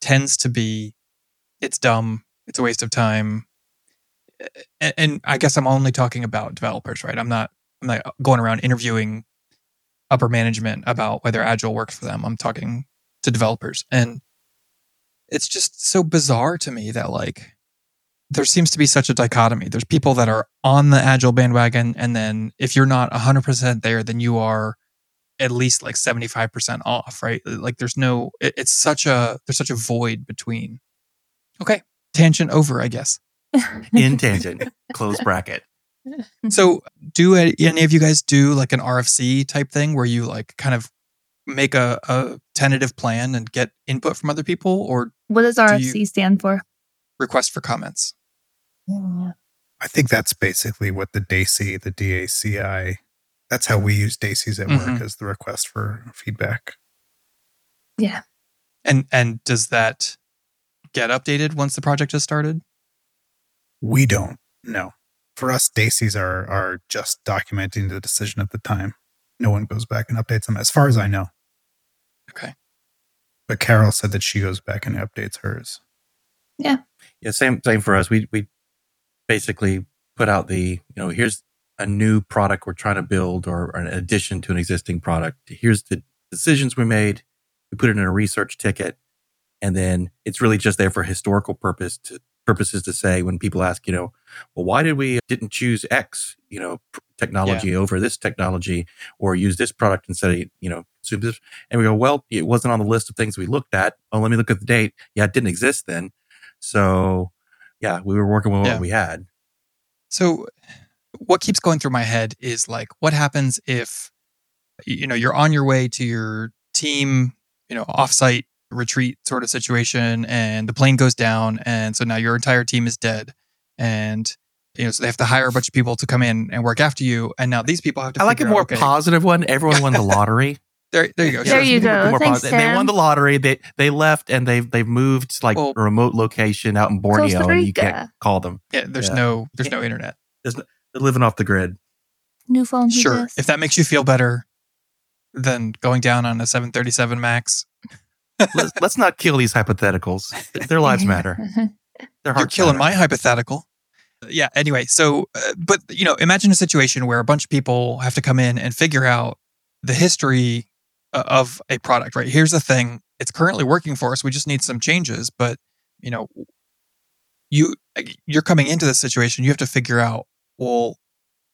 tends to be, it's dumb, it's a waste of time, and, and I guess I'm only talking about developers, right? I'm not I'm not going around interviewing upper management about whether agile works for them. I'm talking to developers, and it's just so bizarre to me that like there seems to be such a dichotomy. There's people that are on the agile bandwagon, and then if you're not 100% there, then you are at least like 75% off, right? Like there's no, it, it's such a, there's such a void between. Okay. Tangent over, I guess. In tangent, close bracket. So do any of you guys do like an RFC type thing where you like kind of make a, a tentative plan and get input from other people or What does you- RFC stand for? request for comments? I think that's basically what the DACI, the DACI, that's how we use DACIs at work Mhm. as the request for feedback. Yeah. And, and does that get updated once the project has started? We don't. No. For us, DACIs are are just documenting the decision at the time. No one goes back and updates them, as far as I know. Okay. But Carol said that she goes back and updates hers. Yeah, Yeah. same same for us. We we basically put out the you know here's a new product we're trying to build or an addition to an existing product. Here's the decisions we made. We put it in a research ticket, and then it's really just there for historical purpose to purposes to say when people ask, you know, well, why did we uh, didn't choose X, you know, technology over this technology or use this product instead of you know this? And we go, well, it wasn't on the list of things we looked at. Oh, let me look at the date. Yeah, it didn't exist then. So yeah, we were working with what we had. So what keeps going through my head is like what happens if you know you're on your way to your team, you know, offsite retreat sort of situation and the plane goes down and so now your entire team is dead and you know so they have to hire a bunch of people to come in and work after you and now these people have to I like a more out, okay, positive one. Everyone won the lottery. there there you go. There Yeah. you let's make it go. more Thanks, positive. They won the lottery. They they left and they've they've moved to like Well- a remote location out in Borneo, and you can't call them. Yeah, there's Yeah. no there's no internet. They're living off the grid. New phone. Sure. dis? If that makes you feel better than going down on a 737 max, Let's, let's not kill these hypotheticals. Their lives matter. Their you're killing my hypothetical. Yeah. Anyway, so, uh, but you know, imagine a situation where a bunch of people have to come in and figure out the history uh, of a product. Right. Here's the thing: it's currently working for us. We just need some changes. But you know, you you're coming into this situation. You have to figure out, well,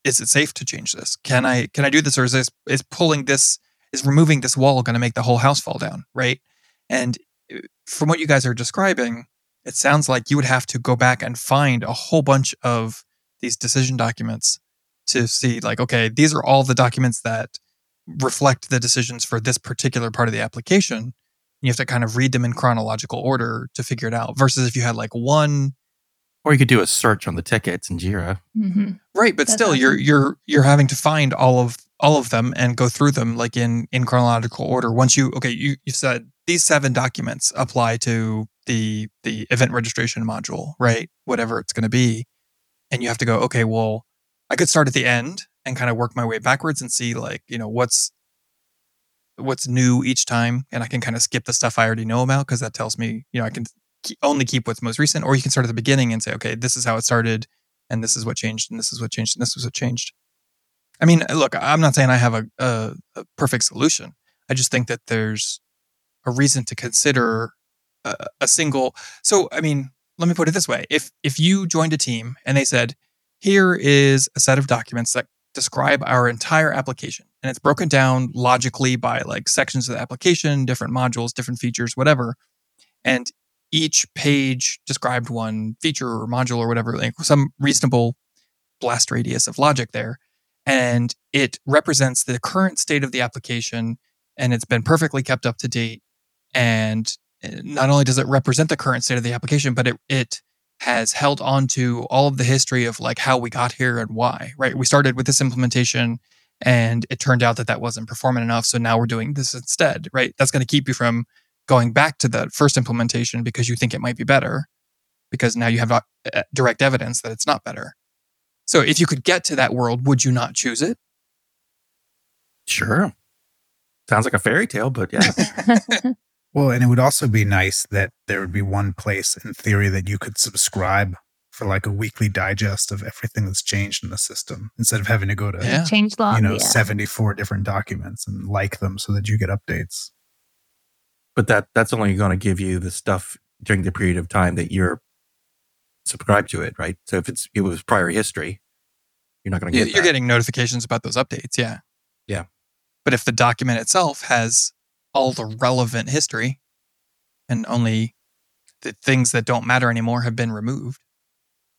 is it safe to change this? Can I can I do this, or is this is pulling this is removing this wall going to make the whole house fall down? Right. And uh, from what you guys are describing, it sounds like you would have to go back and find a whole bunch of these decision documents to see like okay these are all the documents that reflect the decisions for this particular part of the application you have to kind of read them in chronological order to figure it out versus if you had like one Or you could do a search on the tickets in Jira. hmm Right, but That's still you're you're you're having to find all of all of them and go through them like in in chronological order. Once you okay, you you said these seven documents apply to the the event registration module, right? Whatever it's going to be. And you have to go, okay, well, I could start at the end and kind of work my way backwards and see like, you know, what's what's new each time and I can kind of skip the stuff I already know about because that tells me, you know, I can only keep what's most recent or you can start at the beginning and say, okay, this is how it started and this is what changed and this is what changed and this is what changed. I mean, uh, look, I'm not saying I have a, a, a perfect solution. I just think that there's a reason to consider a, single. So, I mean, let me put it this way: if if you joined a team and they said, "Here is a set of documents that describe our entire application," and it's broken down logically by like sections of the application, different modules, different features, whatever, and each page described one feature or module or whatever, like some reasonable blast radius of logic there and it represents the current state of the application and it's been perfectly kept up to date and not only does it represent the current state of the application but it it has held on to all of the history of like how we got here and why right we started with this implementation and it turned out that that wasn't performant enough so now we're doing this instead right that's going to keep you from going back to the first implementation because you think it might be better because now you have uh, direct evidence that it's not better so if you could get to that world, would you not choose it? Sure. Sounds like a fairy tale, but yeah. Well, and it would also be nice that there would be one place in theory that you could subscribe for like a weekly digest of everything that's changed in the system instead of having to go to, Yeah. Change log. you know, yeah. 74 different documents and like them so that you get updates. but that that's only going to give you the stuff during the period of time that you're subscribed to it, right? So if it's it was prior history, you're not going to get You're that. getting notifications about those updates, yeah. Yeah. But if the document itself has all the relevant history and only the things that don't matter anymore have been removed,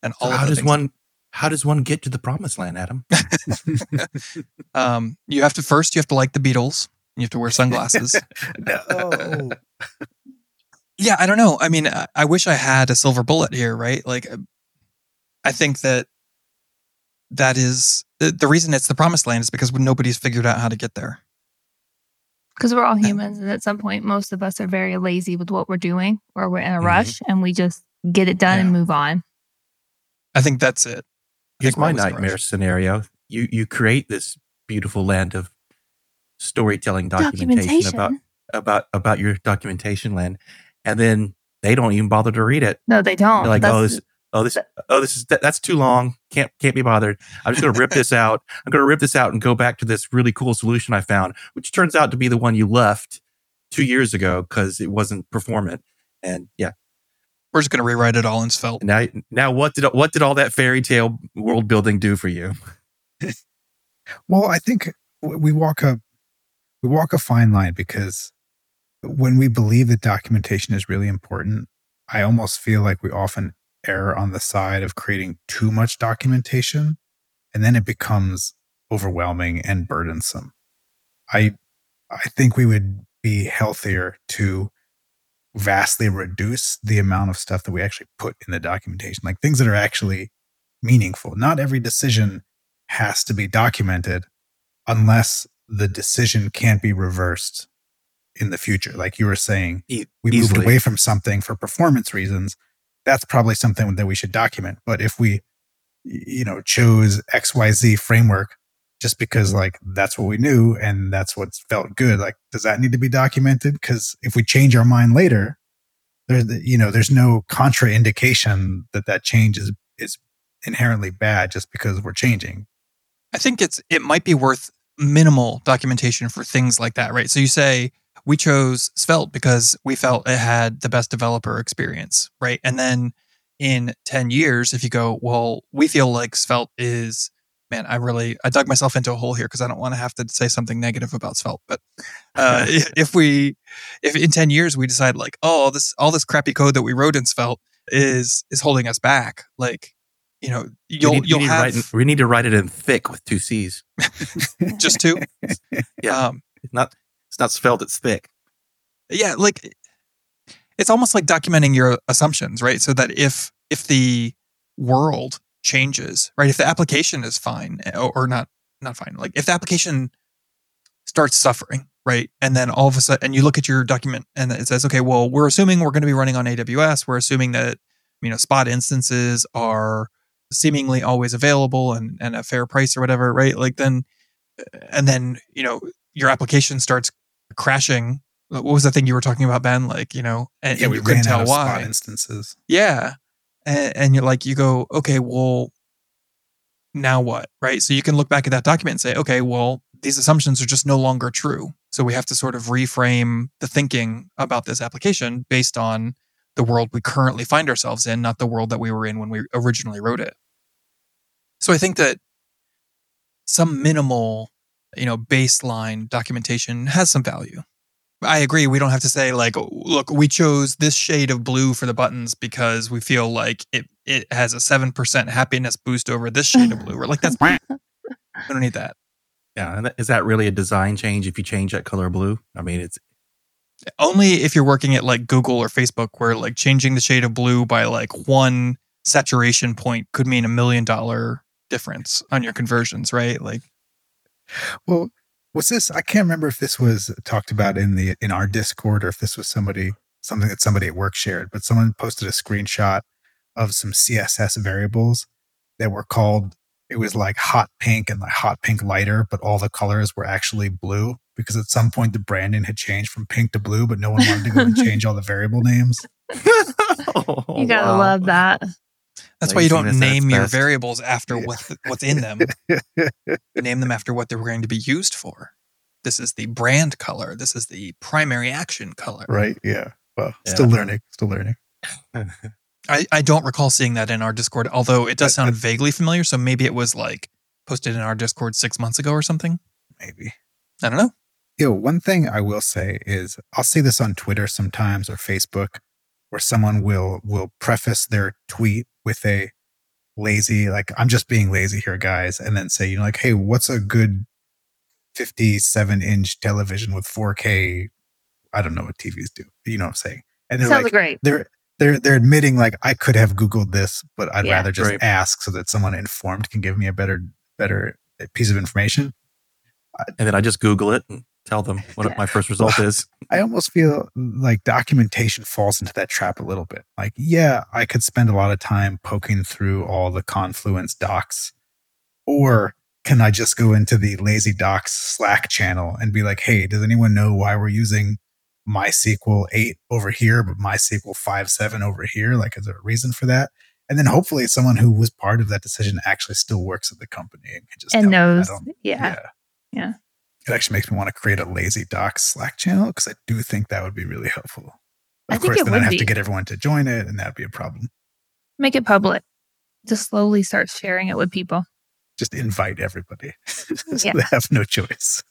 and So all of how does one how does one get to the promised land, Adam? um, you have to first you have to like the Beatles. You have to wear sunglasses. no. yeah, I don't know. I mean, I, I wish I had a silver bullet here, right? Like, uh, I think that that is the, the reason it's the promised land is because nobody's figured out how to get there. Because we're all humans, and at some point, most of us are very lazy with what we're doing, or we're in a Mhm. rush, and we just get it done and move on. I think that's it. I Here's my always in a nightmare rush. scenario. You you create this beautiful land of storytelling documentation, Documentation. about about about your documentation land, and then they don't even bother to read it. no, they don't. They're like, That's- oh, this, oh, this, oh, this is that, that's too long. Can't can't be bothered. I'm just going to rip this out. I'm going to rip this out and go back to this really cool solution I found, which turns out to be the one you left two years ago because it wasn't performant. And yeah, We're just going to rewrite it all in Svelte. now now what did what did all that fairy tale world building do for you? Well, I think we walk a we walk a fine line because when we believe that documentation is really important, I almost feel like we often err on the side of creating too much documentation and then it becomes overwhelming and burdensome. I I think we would be healthier to vastly reduce the amount of stuff that we actually put in the documentation, like things that are actually meaningful. Not every decision has to be documented unless the decision can't be reversed in the future. Like you were saying, we easily. moved away from something for performance reasons. That's probably something that we should document. But if we, you know, chose XYZ framework just because like that's what we knew and that's what felt good, like does that need to be documented? Because if we change our mind later, there's you know there's no contraindication that that change is is inherently bad just because we're changing. I think it's it might be worth minimal documentation for things like that, right? So you say we chose Svelte because we felt it had the best developer experience, right? And then in 10 years, if you go, well, we feel like Svelte is man, I really I dug myself into a hole here because I don't want to have to say something negative about Svelte. But uh, if we if in 10 years we decide like, oh, this all this crappy code that we wrote in Svelte is is holding us back, like you know, you'll we need, you'll to have in, we need to write it in thick with two C's. just two. Yeah. Um, not not spelled. It's thick. yeah like it's almost like documenting your assumptions right so that if if the world changes, right? If the application is fine eh, or, or not, not fine, like if the application starts suffering, right? And then all of a sudden, and you look at your document and it says, okay, well, we're assuming we're going to be running on AWS. We're assuming that, you know, spot instances are seemingly always available and, and a fair price or whatever, right? Like then, and then, you know, your application starts crashing. What was the thing you were talking about, Ben? Like, you know, and, yeah, and we you couldn't tell why. instances. Yeah. And, and you're like, you go, okay, well, now what? Right. So you can look back at that document and say, okay, well, these assumptions are just no longer true. So we have to sort of reframe the thinking about this application based on the world we currently find ourselves in, not the world that we were in when we originally wrote it. So I think that some minimal, you know, baseline documentation has some value. I agree. We don't have to say like, oh, look, we chose this shade of blue for the buttons because we feel like it it has a seven percent happiness boost over this shade of blue. We're like, that's we don't need that. Yeah, and that- is that really a design change if you change that color blue? I mean, it's Only if you're working at like Google or Facebook, where like changing the shade of blue by like one saturation point could mean a million dollar difference on your conversions, right? Like, Well, was this? I can't remember if this was talked about in the in our Discord or if this was somebody something that somebody at work shared. But someone posted a screenshot of some CSS variables that were called. It was like hot pink and like hot pink lighter, but all the colors were actually blue because at some point the branding had changed from pink to blue, but no one wanted to go and change all the variable names. Oh, you gotta Wow. love that. That's why you don't Laziness at its name your best. variables after Yeah. what what's in them. Name them after what they're going to be used for. This is the brand color. This is the primary action color. right? Yeah. Well, Yeah. still learning. Still learning. I, I don't recall seeing that in our Discord, although it does sound vaguely familiar. So maybe it was like posted in our Discord six months ago or something. Maybe. I don't know. Yo, one thing I will say is I'll see this on Twitter sometimes or Facebook where someone will will preface their tweet with a lazy like I'm just being lazy here guys and then say you know like hey what's a good 57 inch television with 4K I don't know what TVs do. You know what I'm saying? And they're Sounds like great. they're they're they're admitting like I could have googled this but I'd Yeah. rather just Right. ask so that someone informed can give me a better better eh, piece of information. and then I just Google it and tell them what Yeah. my first result is. I almost feel like documentation falls into that trap a little bit. Like, yeah, I could spend a lot of time poking through all the Confluence docs, or can I just go into the Lazy Docs Slack channel and be like, hey, does anyone know why we're using MySQL 8 over here, but MySQL 5.7 over here? Like, is there a reason for that? And then hopefully someone who was part of that decision actually still works at the company and can just And tell me. I knows. don't- Yeah. Yeah. It actually makes me want to create a lazy doc Slack channel because I do think that would be really helpful. I Of think course, it then I'd would have be. to get everyone to join it, and that'd be a problem. Make it public. Just slowly start sharing it with people. Just invite everybody. so Yeah. they have no choice.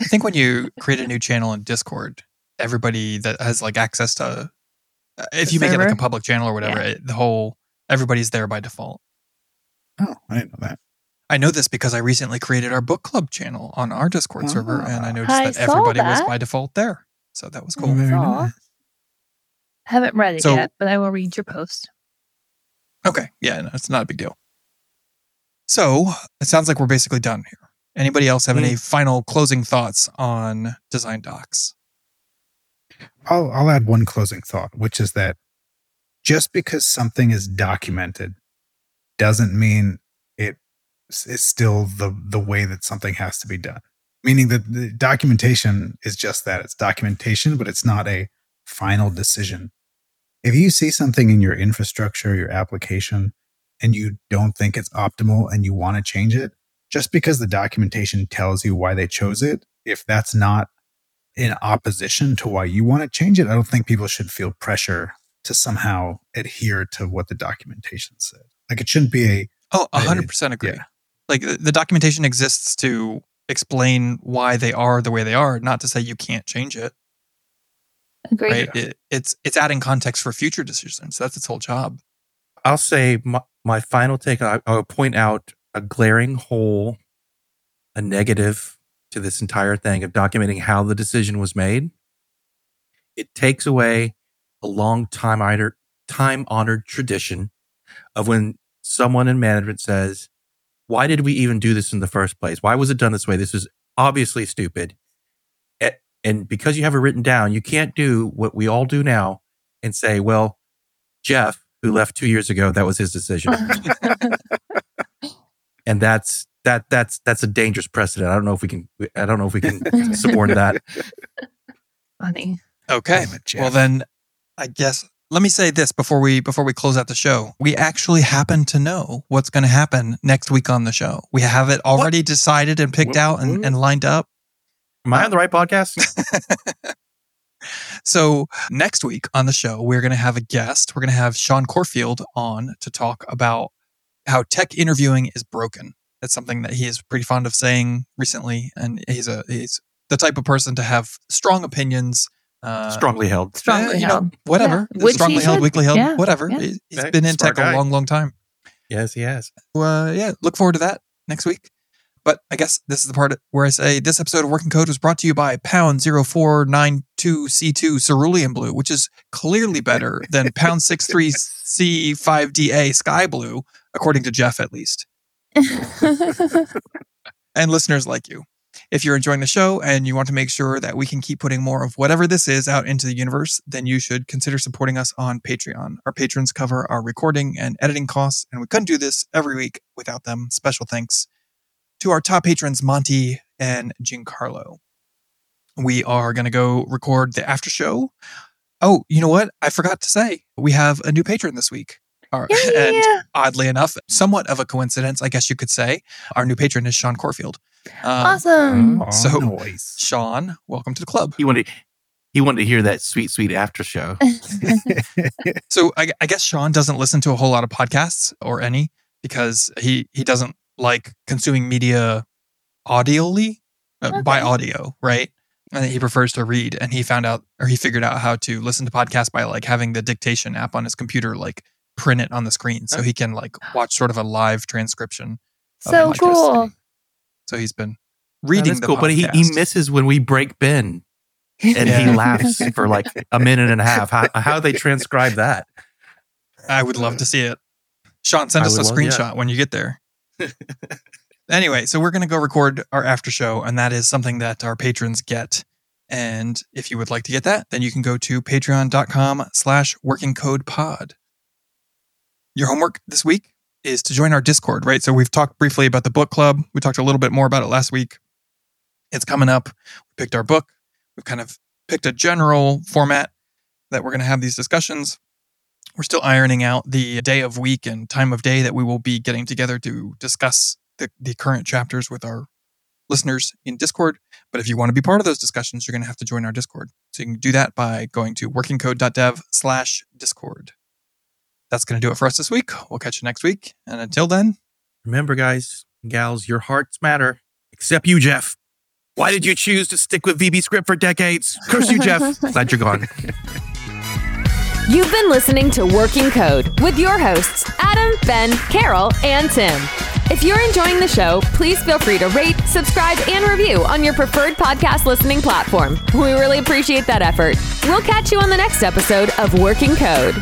I think when you create a new channel in Discord, everybody that has like access to, uh, if The you make it like a public channel or whatever, it, the whole everybody's there by default. Oh, I didn't know that. I know this because I recently created our book club channel on our Discord server, and I Ah. noticed I that saw everybody was by default there. So that was cool. very nice. I haven't read it So- yet, but I will read your post. Okay. Yeah, no, it's not a big deal. So it sounds like we're basically done here. Anybody else have any final closing thoughts on design docs? I'll, I'll add one closing thought, which is that just because something is documented doesn't mean it is still the, the way that something has to be done. Meaning that the documentation is just that it's documentation, but it's not a final decision. If you see something in your infrastructure, your application, and you don't think it's optimal and you want to change it, just because the documentation tells you why they chose it, if that's not in opposition to why you want to change it, I don't think people should feel pressure to somehow adhere to what the documentation said. Like it shouldn't be a Oh, I- 100% agree. yeah. Like the, the documentation exists to explain why they are the way they are, not to say you can't change it. Agreed. Right? It, it's it's adding context for future decisions. That's its whole job. I'll say my, my final take. I, I will point out a glaring hole, a negative to this entire thing of documenting how the decision was made. It takes away a long time honored time honored tradition of when someone in management says, why did we even do this in the first place? Why was it done this way? This is obviously stupid. And because you have it written down, you can't do what we all do now and say, well, Jeff, who left two years ago, that was his decision. and that's that that's that's a dangerous precedent. I don't know if we can I don't know if we can support that. Funny. Okay. Damn it, Jeff. Well then I guess let me say this before we before we close out the show. We actually happen to know what's going to happen next week on the show. We have it already decided and picked What- out and, and lined up. Am I on uh, the right podcast? So next week on the show, we're going to have a guest. We're going to have Sean Corfield on to talk about how tech interviewing is broken. That's something that he is pretty fond of saying recently, and he's a he's the type of person to have strong opinions. Uh, Strongly held. Strongly eh, you know, held. whatever. Yeah, which he Strongly held, should. weekly held, Yeah, whatever. yeah. He- He's Right, been in smart tech a long, long time. Yes, he has. uh, yeah, look forward to that next week. But I guess this is the part where I say this episode of Working Code was brought to you by Pound 0492C2 Cerulean Blue, which is clearly better than Pound 63C5DA Sky Blue, according to Jeff at least, and listeners like you. If you're enjoying the show and you want to make sure that we can keep putting more of whatever this is out into the universe, then you should consider supporting us on Patreon. Our patrons cover our recording and editing costs, and we couldn't do this every week without them. Special thanks to our top patrons, Monty and Giancarlo. We are going to go record the after show. Oh, you know what? I forgot to say we have a new patron this week. Our- and yeah. oddly enough, somewhat of a coincidence, I guess you could say, our new patron is Sean Corfield. Um, Awesome. Aw, so- noise. Sean, welcome to the club. He wanted he wanted to hear that sweet, sweet after show. So I, I guess Sean doesn't listen to a whole lot of podcasts or any because he he doesn't like consuming media audially uh, by audio, right? And he prefers to read. And he found out or he figured out how to listen to podcasts by like having the dictation app on his computer like print it on the screen so he can like watch sort of a live transcription. so it. cool. So he's been reading that's the cool, but he, he misses when we break Ben and Yeah. he laughs for like a minute and a half. How how they transcribe that? I would love to see it. Sean, send us a would love- yeah. screenshot when you get there. anyway, so we're going to go record our after show, and that is something that our patrons get. And if you would like to get that, then you can go to patreon.com slash working code pod. Your homework this week is to join our Discord, right? So we've talked briefly about the book club. We talked a little bit more about it last week. It's coming up. We picked our book. We've kind of picked a general format that we're going to have these discussions. We're still ironing out the day of week and time of day that we will be getting together to discuss the, the current chapters with our listeners in Discord. But if you want to be part of those discussions, you're going to have to join our Discord. So you can do that by going to workingcode.dev slash Discord. That's going to do it for us this week. We'll catch you next week. And until then, Remember, guys, gals, your hearts matter. Except you, Jeff. Why did you choose to stick with VB script for decades? Curse you, Jeff. Glad you're gone. You've been listening to Working Code with your hosts, Adam, Ben, Carol, and Tim. If you're enjoying the show, please feel free to rate, subscribe, and review on your preferred podcast listening platform. We really appreciate that effort. We'll catch you on the next episode of Working Code.